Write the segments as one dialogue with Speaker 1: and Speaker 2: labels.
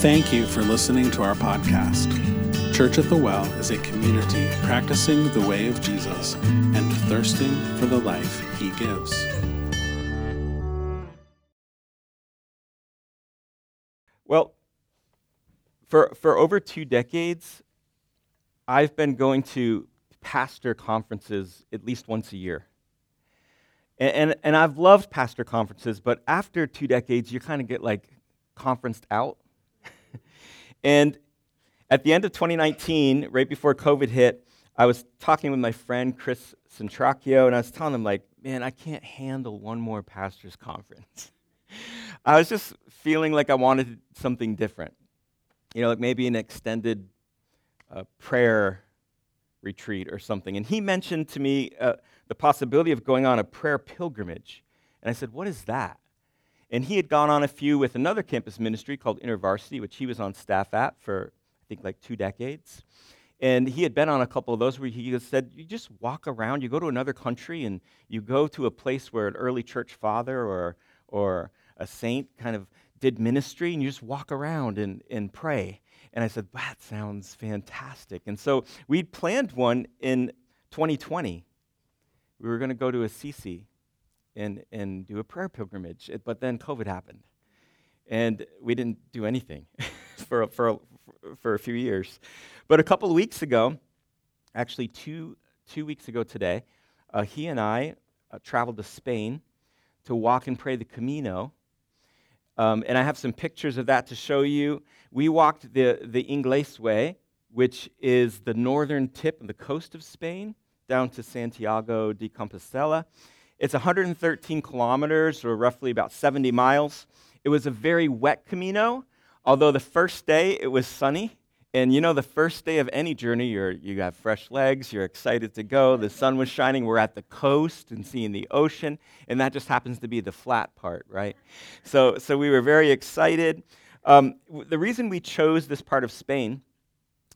Speaker 1: Thank you for listening to our podcast. Church at the Well is a community practicing the way of Jesus and thirsting for the life he gives.
Speaker 2: Well, for, for over two decades, I've been going to pastor conferences at least once a year. And, and, and I've loved pastor conferences, but after two decades, you kind of get like conferenced out. And at the end of 2019, right before COVID hit, I was talking with my friend Chris Centracchio, and I was telling him, like, man, I can't handle one more pastor's conference. I was just feeling like I wanted something different. You know, like maybe an extended uh, prayer retreat or something. And he mentioned to me uh, the possibility of going on a prayer pilgrimage. And I said, What is that? And he had gone on a few with another campus ministry called InterVarsity, which he was on staff at for, I think, like two decades. And he had been on a couple of those where he said, You just walk around, you go to another country, and you go to a place where an early church father or, or a saint kind of did ministry, and you just walk around and, and pray. And I said, That sounds fantastic. And so we'd planned one in 2020. We were going to go to Assisi and, and do a prayer pilgrimage, but then COVID happened. And we didn't do anything for, for, for a few years. But a couple of weeks ago, actually two, two weeks ago today, uh, he and I uh, traveled to Spain to walk and pray the Camino um, and I have some pictures of that to show you. We walked the, the Ingles Way, which is the northern tip of the coast of Spain, down to Santiago de Compostela. It's 113 kilometers, or roughly about 70 miles. It was a very wet Camino, although the first day it was sunny. And you know, the first day of any journey, you're, you have fresh legs, you're excited to go. The sun was shining, we're at the coast and seeing the ocean, and that just happens to be the flat part, right? So, so we were very excited. Um, the reason we chose this part of Spain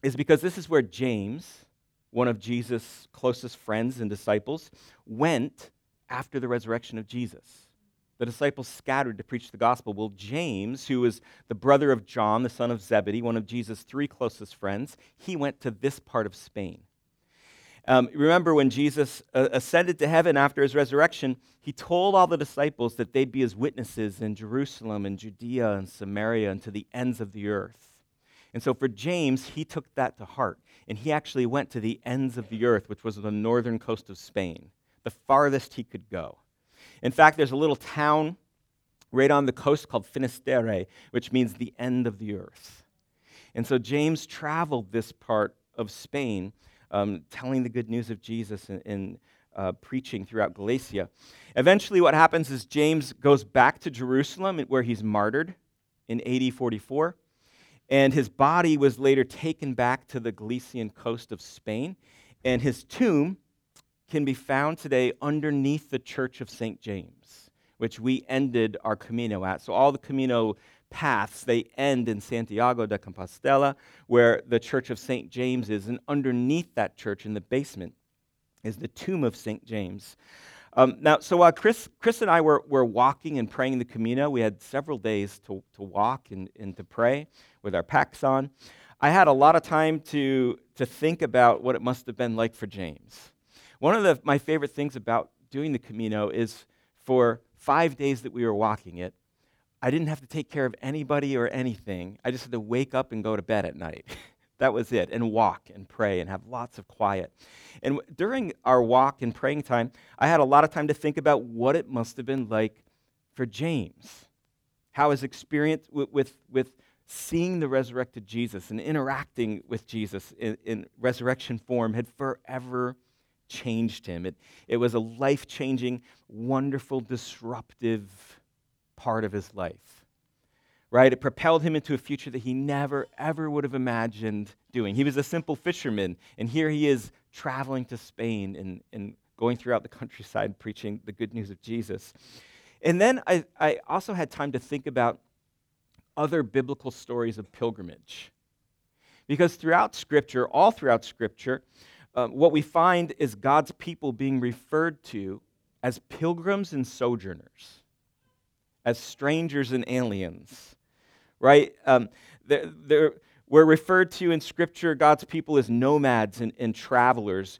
Speaker 2: is because this is where James, one of Jesus' closest friends and disciples, went after the resurrection of Jesus the disciples scattered to preach the gospel. Well, James, who was the brother of John, the son of Zebedee, one of Jesus' three closest friends, he went to this part of Spain. Um, remember when Jesus uh, ascended to heaven after his resurrection, he told all the disciples that they'd be his witnesses in Jerusalem and Judea and Samaria and to the ends of the earth. And so for James, he took that to heart. And he actually went to the ends of the earth, which was the northern coast of Spain, the farthest he could go. In fact, there's a little town right on the coast called Finisterre, which means the end of the earth. And so James traveled this part of Spain, um, telling the good news of Jesus and, and uh, preaching throughout Galatia. Eventually, what happens is James goes back to Jerusalem, where he's martyred in AD 44. And his body was later taken back to the Galician coast of Spain. And his tomb can be found today underneath the Church of St. James, which we ended our Camino at. So all the Camino paths, they end in Santiago de Compostela, where the Church of St. James is. And underneath that church, in the basement, is the tomb of St. James. Um, now, so while Chris, Chris and I were, were walking and praying the Camino, we had several days to, to walk and, and to pray with our packs on. I had a lot of time to, to think about what it must have been like for James. One of the, my favorite things about doing the Camino is for five days that we were walking it, I didn't have to take care of anybody or anything. I just had to wake up and go to bed at night. that was it, and walk and pray and have lots of quiet. And w- during our walk and praying time, I had a lot of time to think about what it must have been like for James, how his experience with, with, with seeing the resurrected Jesus and interacting with Jesus in, in resurrection form had forever changed him. It, it was a life changing, wonderful, disruptive part of his life. Right? It propelled him into a future that he never, ever would have imagined doing. He was a simple fisherman, and here he is traveling to Spain and, and going throughout the countryside preaching the good news of Jesus. And then I, I also had time to think about other biblical stories of pilgrimage. Because throughout Scripture, all throughout Scripture, um, what we find is God's people being referred to as pilgrims and sojourners, as strangers and aliens, right? Um, They're, they're, we're referred to in Scripture, God's people, as nomads and, and travelers,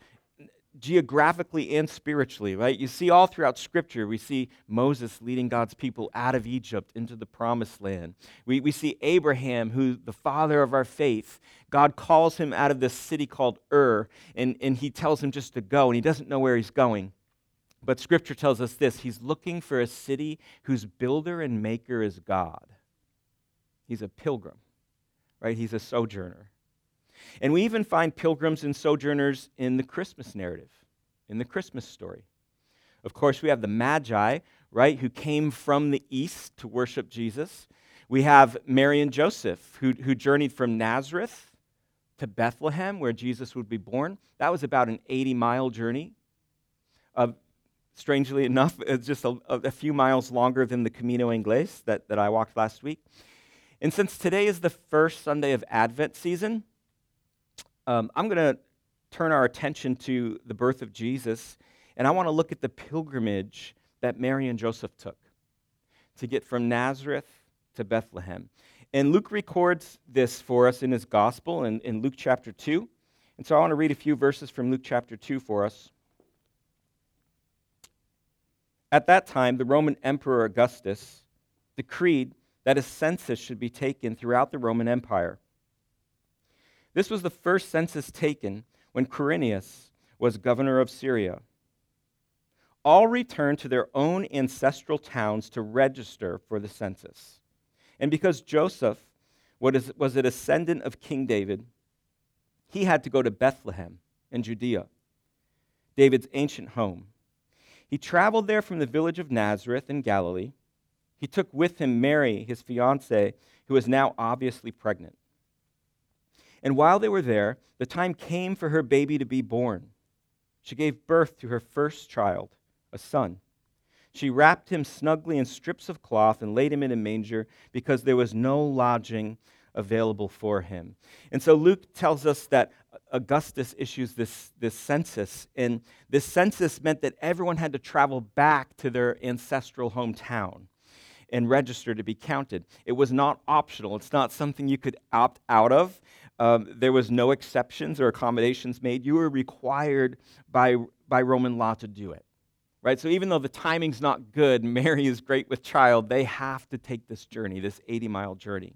Speaker 2: geographically and spiritually, right? You see all throughout Scripture, we see Moses leading God's people out of Egypt into the promised land. We, we see Abraham, who the father of our faith, God calls him out of this city called Ur, and, and he tells him just to go, and he doesn't know where he's going. But Scripture tells us this He's looking for a city whose builder and maker is God. He's a pilgrim, right? He's a sojourner. And we even find pilgrims and sojourners in the Christmas narrative, in the Christmas story. Of course, we have the Magi, right, who came from the east to worship Jesus. We have Mary and Joseph, who, who journeyed from Nazareth to Bethlehem, where Jesus would be born. That was about an 80 mile journey. Strangely enough, it's just a, a, few miles longer than the Camino Inglés that, that I walked last week. And since today is the first Sunday of Advent season, um, I'm going to turn our attention to the birth of Jesus, and I want to look at the pilgrimage that Mary and Joseph took to get from Nazareth to Bethlehem. And Luke records this for us in his gospel in, in Luke chapter 2. And so I want to read a few verses from Luke chapter 2 for us. At that time, the Roman Emperor Augustus decreed that a census should be taken throughout the Roman Empire. This was the first census taken when Quirinius was governor of Syria. All returned to their own ancestral towns to register for the census. And because Joseph was a descendant of King David, he had to go to Bethlehem in Judea, David's ancient home. He traveled there from the village of Nazareth in Galilee. He took with him Mary, his fiancee, who was now obviously pregnant. And while they were there, the time came for her baby to be born. She gave birth to her first child, a son. She wrapped him snugly in strips of cloth and laid him in a manger because there was no lodging available for him. And so Luke tells us that Augustus issues this, this census, and this census meant that everyone had to travel back to their ancestral hometown and register to be counted. It was not optional, it's not something you could opt out of. Um, there was no exceptions or accommodations made. You were required by, by Roman law to do it. Right? So even though the timing's not good, Mary is great with child, they have to take this journey, this 80 mile journey.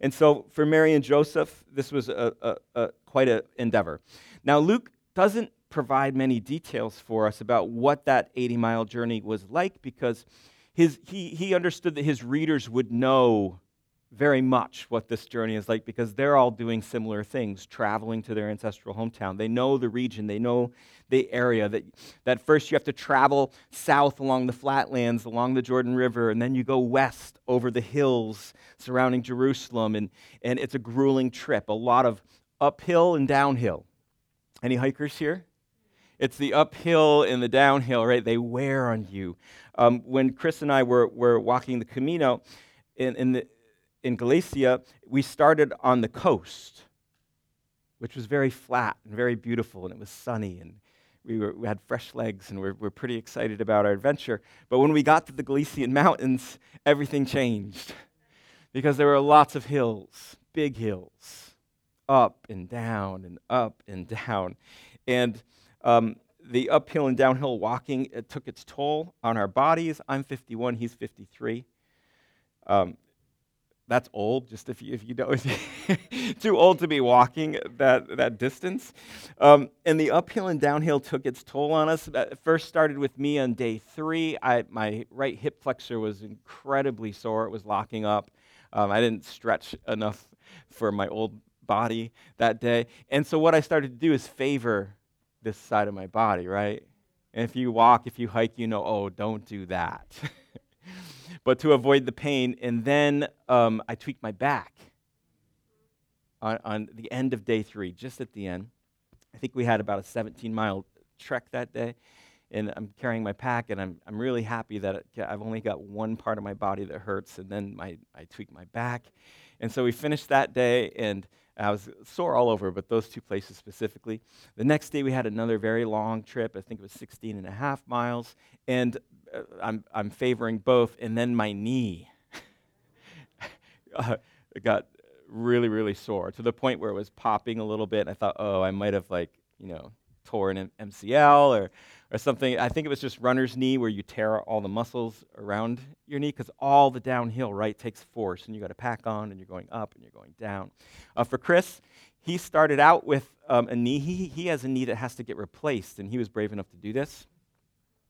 Speaker 2: And so for Mary and Joseph, this was a, a, a quite an endeavor. Now, Luke doesn't provide many details for us about what that 80 mile journey was like because his, he, he understood that his readers would know very much what this journey is like because they're all doing similar things, traveling to their ancestral hometown. They know the region, they know the area. That, that first you have to travel south along the flatlands, along the Jordan River, and then you go west over the hills surrounding Jerusalem. And, and it's a grueling trip, a lot of uphill and downhill. Any hikers here? It's the uphill and the downhill, right? They wear on you. Um, when Chris and I were, were walking the Camino, in, in the, in Galicia, we started on the coast, which was very flat and very beautiful, and it was sunny, and we, were, we had fresh legs, and we're, we're pretty excited about our adventure. But when we got to the Galician mountains, everything changed because there were lots of hills, big hills, up and down and up and down. And um, the uphill and downhill walking it took its toll on our bodies. I'm 51, he's 53. Um, that's old, just if you, if you know, too old to be walking that, that distance. Um, and the uphill and downhill took its toll on us. It first started with me on day three. I, my right hip flexor was incredibly sore, it was locking up. Um, I didn't stretch enough for my old body that day. And so, what I started to do is favor this side of my body, right? And if you walk, if you hike, you know, oh, don't do that. but to avoid the pain. And then um, I tweaked my back on, on the end of day three, just at the end. I think we had about a 17 mile trek that day. And I'm carrying my pack, and I'm, I'm really happy that it, I've only got one part of my body that hurts, and then my, I tweaked my back. And so we finished that day, and I was sore all over, but those two places specifically. The next day, we had another very long trip. I think it was 16 and a half miles. And I'm, I'm favoring both. And then my knee uh, got really, really sore to the point where it was popping a little bit. And I thought, oh, I might have like, you know, torn an MCL or, or something. I think it was just runner's knee where you tear all the muscles around your knee because all the downhill, right, takes force and you got to pack on and you're going up and you're going down. Uh, for Chris, he started out with um, a knee. He, he has a knee that has to get replaced and he was brave enough to do this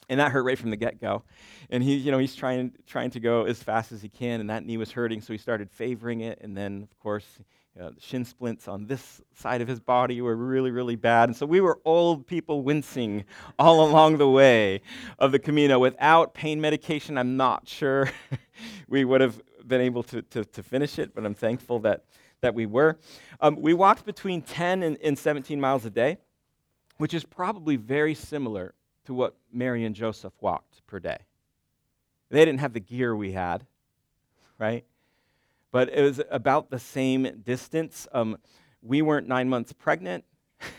Speaker 2: and that hurt right from the get-go. And he you know he's trying trying to go as fast as he can and that knee was hurting so he started favoring it. And then of course the shin splints on this side of his body were really really bad. And so we were old people wincing all along the way of the camino. Without pain medication i'm not sure we would have been able to, to, to, finish it but i'm thankful that that we were. Um, we walked between 10 and, and 17 miles a day which is probably very similar to what Mary and Joseph walked per day. They didn't have the gear we had, right? But it was about the same distance. Um, we weren't nine months pregnant,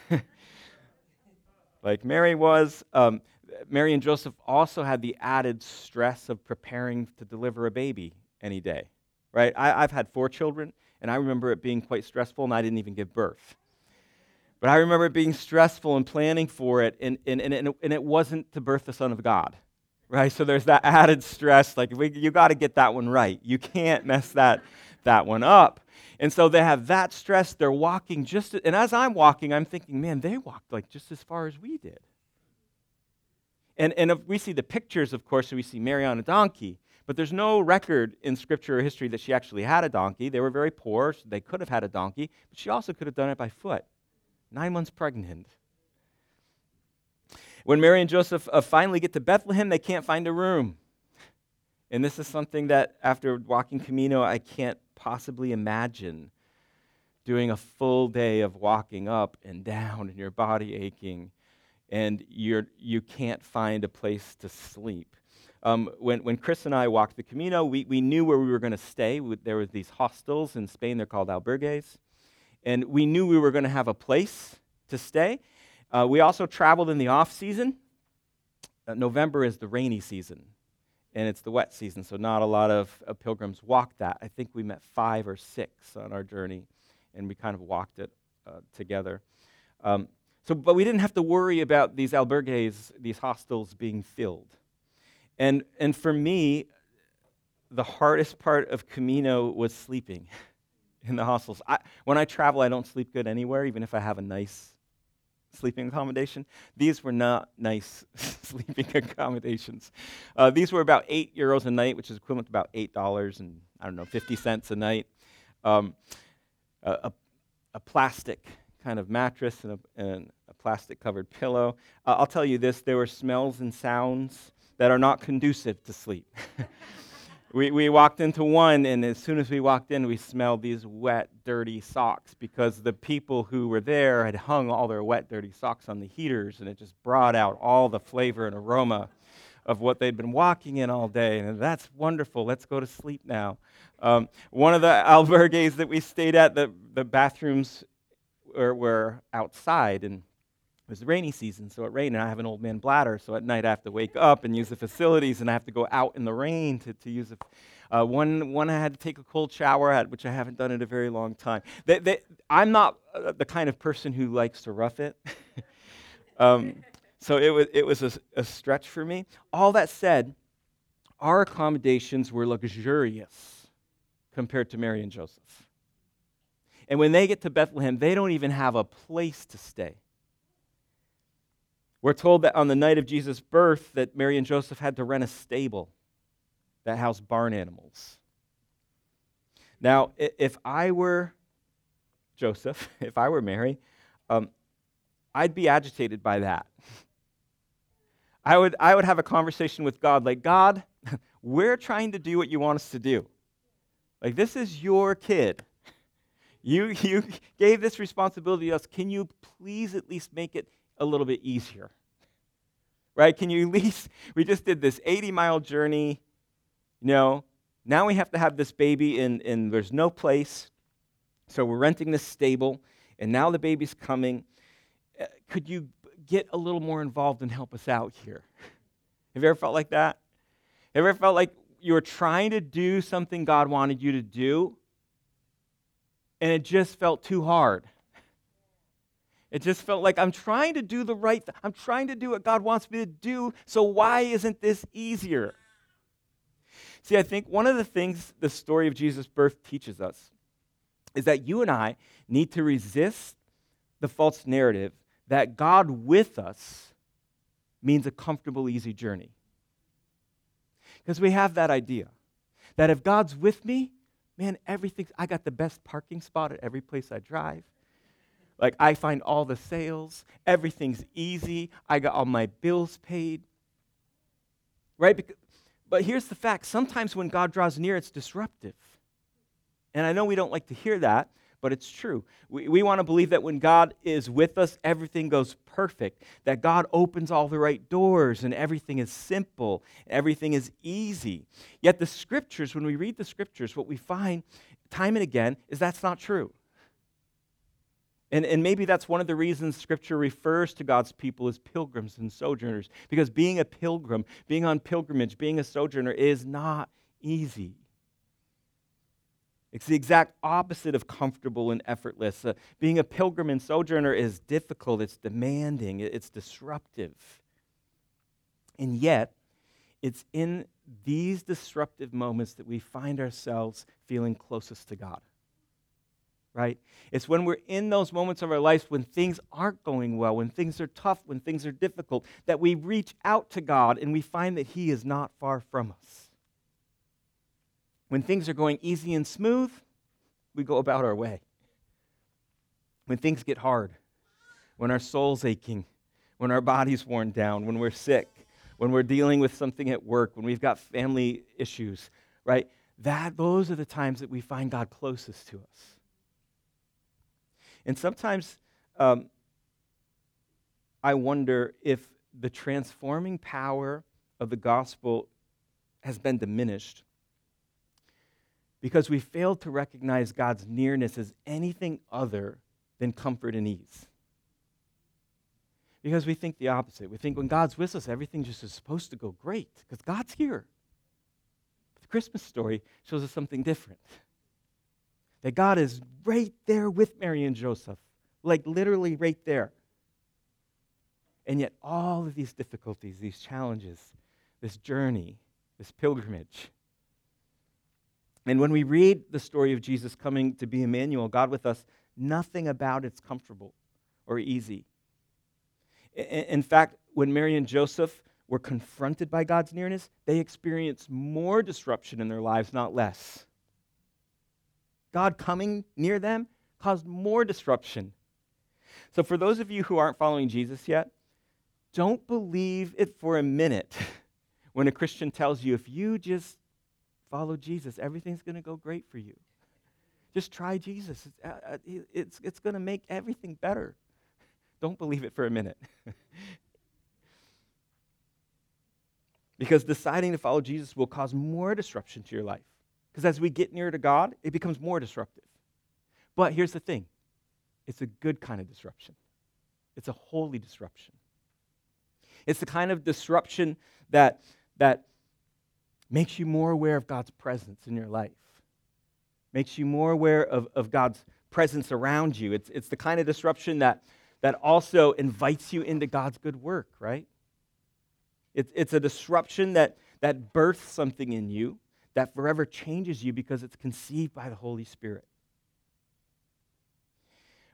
Speaker 2: like Mary was. Um, Mary and Joseph also had the added stress of preparing to deliver a baby any day, right? I, I've had four children, and I remember it being quite stressful, and I didn't even give birth. But I remember it being stressful and planning for it, and, and, and, it, and it wasn't to birth the Son of God, right? So there's that added stress. Like, we, you got to get that one right. You can't mess that, that one up. And so they have that stress. They're walking just, and as I'm walking, I'm thinking, man, they walked like just as far as we did. And, and we see the pictures, of course, we see Mary on a donkey. But there's no record in scripture or history that she actually had a donkey. They were very poor, so they could have had a donkey, but she also could have done it by foot nine months pregnant. When Mary and Joseph uh, finally get to Bethlehem, they can't find a room. And this is something that, after walking Camino, I can't possibly imagine doing a full day of walking up and down and your body aching, and you're, you can't find a place to sleep. Um, when, when Chris and I walked the Camino, we, we knew where we were going to stay. There were these hostels in Spain, they're called albergues and we knew we were going to have a place to stay. Uh, we also traveled in the off season. Uh, November is the rainy season, and it's the wet season, so not a lot of uh, pilgrims walk that. I think we met five or six on our journey, and we kind of walked it uh, together. Um, so, but we didn't have to worry about these albergues, these hostels being filled. And, and for me, the hardest part of Camino was sleeping. in the hostels. I, when I travel, I don't sleep good anywhere, even if I have a nice sleeping accommodation. These were not nice sleeping accommodations. Uh, these were about eight euros a night, which is equivalent to about eight dollars and I don't know, fifty cents a night. Um, a, a, plastic kind of mattress and a, and a plastic covered pillow. Uh, I'll tell you this: there were smells and sounds that are not conducive to sleep. We, we walked into one, and as soon as we walked in, we smelled these wet, dirty socks because the people who were there had hung all their wet, dirty socks on the heaters, and it just brought out all the flavor and aroma of what they'd been walking in all day. And that's wonderful. Let's go to sleep now. Um, one of the albergues that we stayed at, the, the bathrooms were, were outside, and it was the rainy season, so it rained, and I have an old man bladder, so at night I have to wake up and use the facilities, and I have to go out in the rain to, to use it. Uh, one, one I had to take a cold shower at, which I haven't done in a very long time. They, they, I'm not uh, the kind of person who likes to rough it. um, so it was, it was a, a stretch for me. All that said, our accommodations were luxurious compared to Mary and Joseph. And when they get to Bethlehem, they don't even have a place to stay. We're told that on the night of Jesus' birth that Mary and Joseph had to rent a stable that housed barn animals. Now, if I were Joseph, if I were Mary, um, I'd be agitated by that. I would, I would have a conversation with God like, God, we're trying to do what you want us to do. Like, this is your kid. You, you gave this responsibility to us. Can you please at least make it a little bit easier. Right? Can you at least, we just did this 80 mile journey. You know, now we have to have this baby, and, and there's no place. So we're renting this stable, and now the baby's coming. Uh, could you get a little more involved and help us out here? Have you ever felt like that? Have you ever felt like you were trying to do something God wanted you to do, and it just felt too hard. It just felt like I'm trying to do the right thing. I'm trying to do what God wants me to do, so why isn't this easier? See, I think one of the things the story of Jesus' birth teaches us is that you and I need to resist the false narrative that God with us means a comfortable, easy journey. Because we have that idea that if God's with me, man, everything, I got the best parking spot at every place I drive. Like, I find all the sales, everything's easy, I got all my bills paid. Right? But here's the fact sometimes when God draws near, it's disruptive. And I know we don't like to hear that, but it's true. We, we want to believe that when God is with us, everything goes perfect, that God opens all the right doors and everything is simple, everything is easy. Yet the scriptures, when we read the scriptures, what we find time and again is that's not true. And, and maybe that's one of the reasons Scripture refers to God's people as pilgrims and sojourners, because being a pilgrim, being on pilgrimage, being a sojourner is not easy. It's the exact opposite of comfortable and effortless. Uh, being a pilgrim and sojourner is difficult, it's demanding, it's disruptive. And yet, it's in these disruptive moments that we find ourselves feeling closest to God right? It's when we're in those moments of our lives when things aren't going well, when things are tough, when things are difficult, that we reach out to God and we find that He is not far from us. When things are going easy and smooth, we go about our way. When things get hard, when our soul's aching, when our body's worn down, when we're sick, when we're dealing with something at work, when we've got family issues, right? That those are the times that we find God closest to us. And sometimes um, I wonder if the transforming power of the gospel has been diminished because we fail to recognize God's nearness as anything other than comfort and ease. Because we think the opposite. We think when God's with us, everything just is supposed to go great because God's here. But the Christmas story shows us something different that God is right there with Mary and Joseph, like literally right there. And yet, all of these difficulties, these challenges, this journey, this pilgrimage. And when we read the story of Jesus coming to be Emmanuel, God with us, nothing about it's comfortable or easy. In fact, when Mary and Joseph were confronted by God's nearness, they experienced more disruption in their lives, not less. God coming near them caused more disruption. So, for those of you who aren't following Jesus yet, don't believe it for a minute when a Christian tells you if you just follow Jesus, everything's going to go great for you. Just try Jesus. It's, uh, uh it's, it's going to make everything better. Don't believe it for a minute. because deciding to follow Jesus will cause more disruption to your life. Because as we get nearer to God, it becomes more disruptive. But here's the thing it's a good kind of disruption, it's a holy disruption. It's the kind of disruption that, that makes you more aware of God's presence in your life, makes you more aware of, of God's presence around you. It's, it's the kind of disruption that, that also invites you into God's good work, right? It's, it's a disruption that, that births something in you that forever changes you because it's conceived by the Holy Spirit.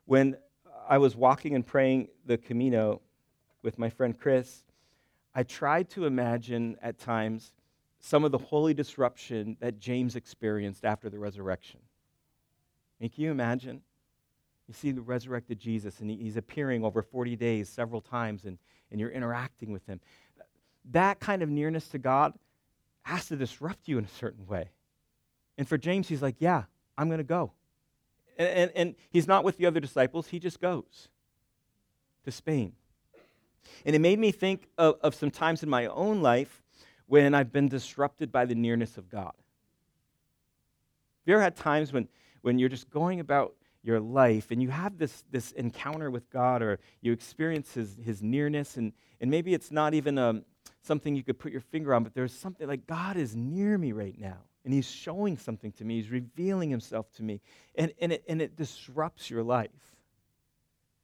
Speaker 2: When I was walking and praying the Camino with my friend Chris, I tried to imagine at times some of the holy disruption that James experienced after the resurrection. And can you imagine? You see the resurrected Jesus, and he's appearing over 40 days several times, and, and you're interacting with him. That kind of nearness to God has to disrupt you in a certain way. And for James, he's like, Yeah, I'm going to go. And, and, and, he's not with the other disciples, he just goes to Spain. And it made me think of, of some times in my own life when I've been disrupted by the nearness of God. Have you ever had times when, when you're just going about your life and you have this, this encounter with God or you experience his, his nearness, and, and maybe it's not even a, something you could put your finger on, but there's something like God is near me right now. and He's showing something to me. He's revealing Himself to me. And, and, it, and it disrupts your life,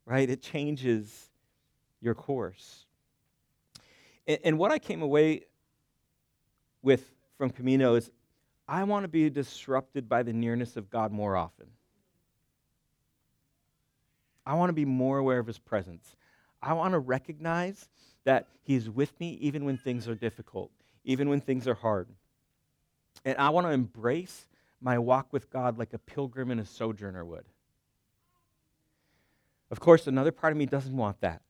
Speaker 2: right? It changes your course. And, and what I came away with from Camino is I want to be disrupted by the nearness of God more often. I want to be more aware of His presence. I want to recognize that He's with me even when things are difficult, even when things are hard. And I want to embrace my walk with God like a pilgrim and a sojourner would. Of course, another part of me doesn't want that.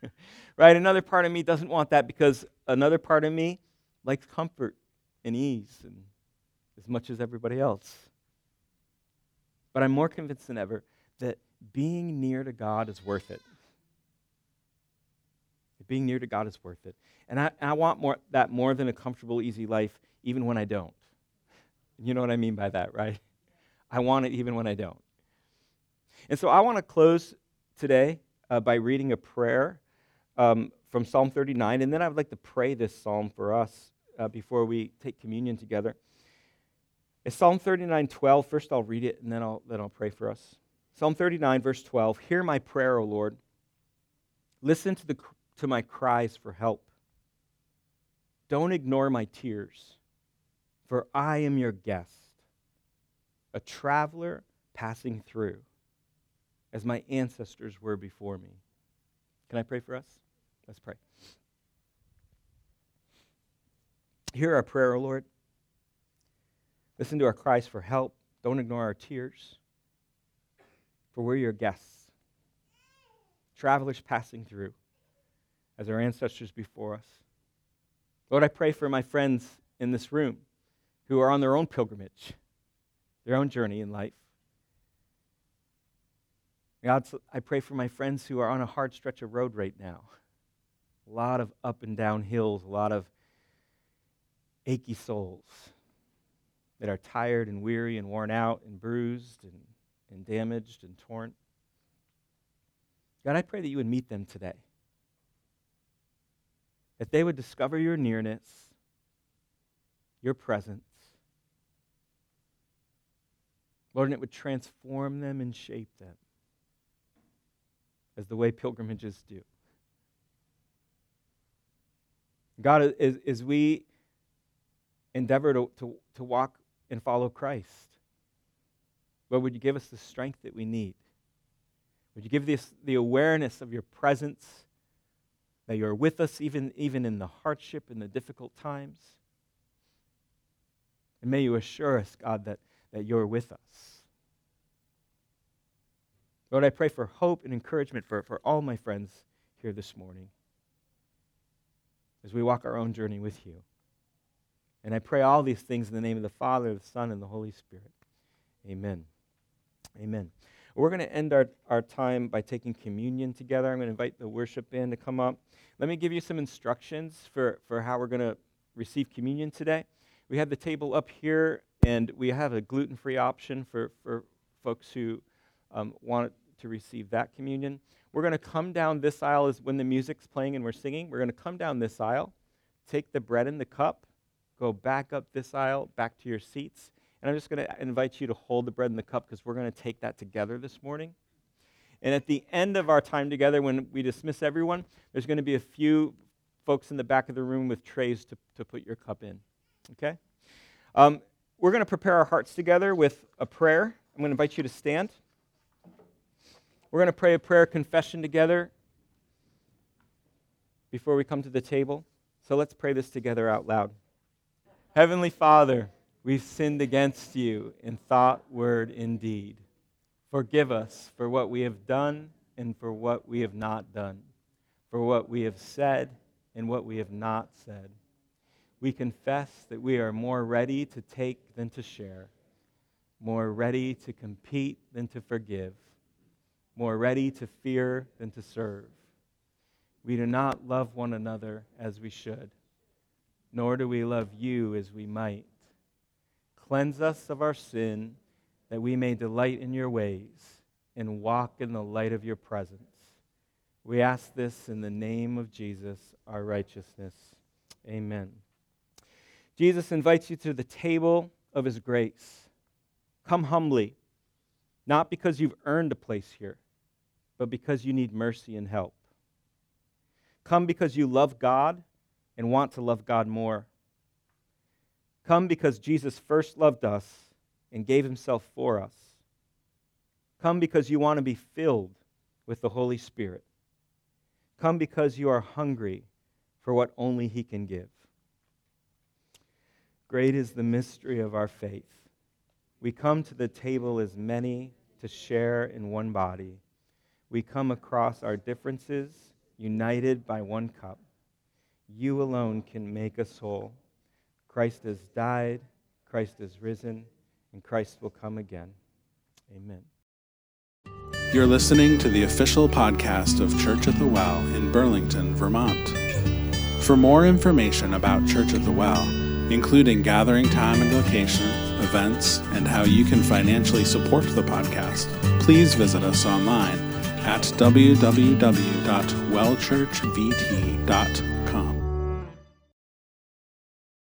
Speaker 2: right? Another part of me doesn't want that because another part of me likes comfort and ease and as much as everybody else. But I'm more convinced than ever that being near to God is worth it. Being near to God is worth it. And I, I want more, that more than a comfortable, easy life, even when I don't. You know what I mean by that, right? I want it even when I don't. And so I want to close today uh, by reading a prayer um, from Psalm 39, and then I would like to pray this psalm for us uh, before we take communion together. It's Psalm 39, 12. First, I'll read it, and then I'll, then I'll pray for us. Psalm 39, verse 12. Hear my prayer, O Lord. Listen to the to my cries for help. Don't ignore my tears, for I am your guest, a traveler passing through, as my ancestors were before me. Can I pray for us? Let's pray. Hear our prayer, O Lord. Listen to our cries for help. Don't ignore our tears, for we're your guests, travelers passing through as our ancestors before us. Lord, I pray for my friends in this room who are on their own pilgrimage, their own journey in life. God, I pray for my friends who are on a hard stretch of road right now. A lot of up and down hills, a lot of achy souls that are tired and weary and worn out and bruised and, and damaged and torn. God, I pray that you would meet them today that they would discover your nearness, your presence. Lord, and it would transform them and shape them as the way pilgrimages do. God, as, as we endeavor to, to, to walk and follow Christ, Lord, would you give us the strength that we need? Would you give us the awareness of your presence that you're with us even, even in the hardship and the difficult times. And may you assure us, God, that, that you're with us. Lord, I pray for hope and encouragement for, for all my friends here this morning as we walk our own journey with you. And I pray all these things in the name of the Father, the Son, and the Holy Spirit. Amen. Amen. We're going to end our, our time by taking communion together. I'm going to invite the worship band to come up. Let me give you some instructions for, for how we're going to receive communion today. We have the table up here, and we have a gluten free option for, for folks who um, want to receive that communion. We're going to come down this aisle as when the music's playing and we're singing. We're going to come down this aisle, take the bread and the cup, go back up this aisle, back to your seats, and I'm just going to invite you to hold the bread and the cup because we're going to take that together this morning. And at the end of our time together, when we dismiss everyone, there's going to be a few folks in the back of the room with trays to, to put your cup in. Okay? Um, we're going to prepare our hearts together with a prayer. I'm going to invite you to stand. We're going to pray a prayer confession together before we come to the table. So let's pray this together out loud. Heavenly Father, We've sinned against you in thought, word, and deed. Forgive us for what we have done and for what we have not done, for what we have said and what we have not said. We confess that we are more ready to take than to share, more ready to compete than to forgive, more ready to fear than to serve. We do not love one another as we should, nor do we love you as we might. Cleanse us of our sin, that we may delight in your ways and walk in the light of your presence. We ask this in the name of Jesus, our righteousness. Amen. Jesus invites you to the table of his grace. Come humbly, not because you've earned a place here, but because you need mercy and help. Come because you love God and want to love God more. Come because Jesus first loved us and gave himself for us. Come because you want to be filled with the Holy Spirit. Come because you are hungry for what only he can give. Great is the mystery of our faith. We come to the table as many to share in one body. We come across our differences, united by one cup. You alone can make us whole. Christ has died, Christ has risen, and Christ will come again. Amen.
Speaker 1: You're listening to the official podcast of Church at the Well in Burlington, Vermont. For more information about Church at the Well, including gathering time and location, events, and how you can financially support the podcast, please visit us online at www.wellchurchvt.com.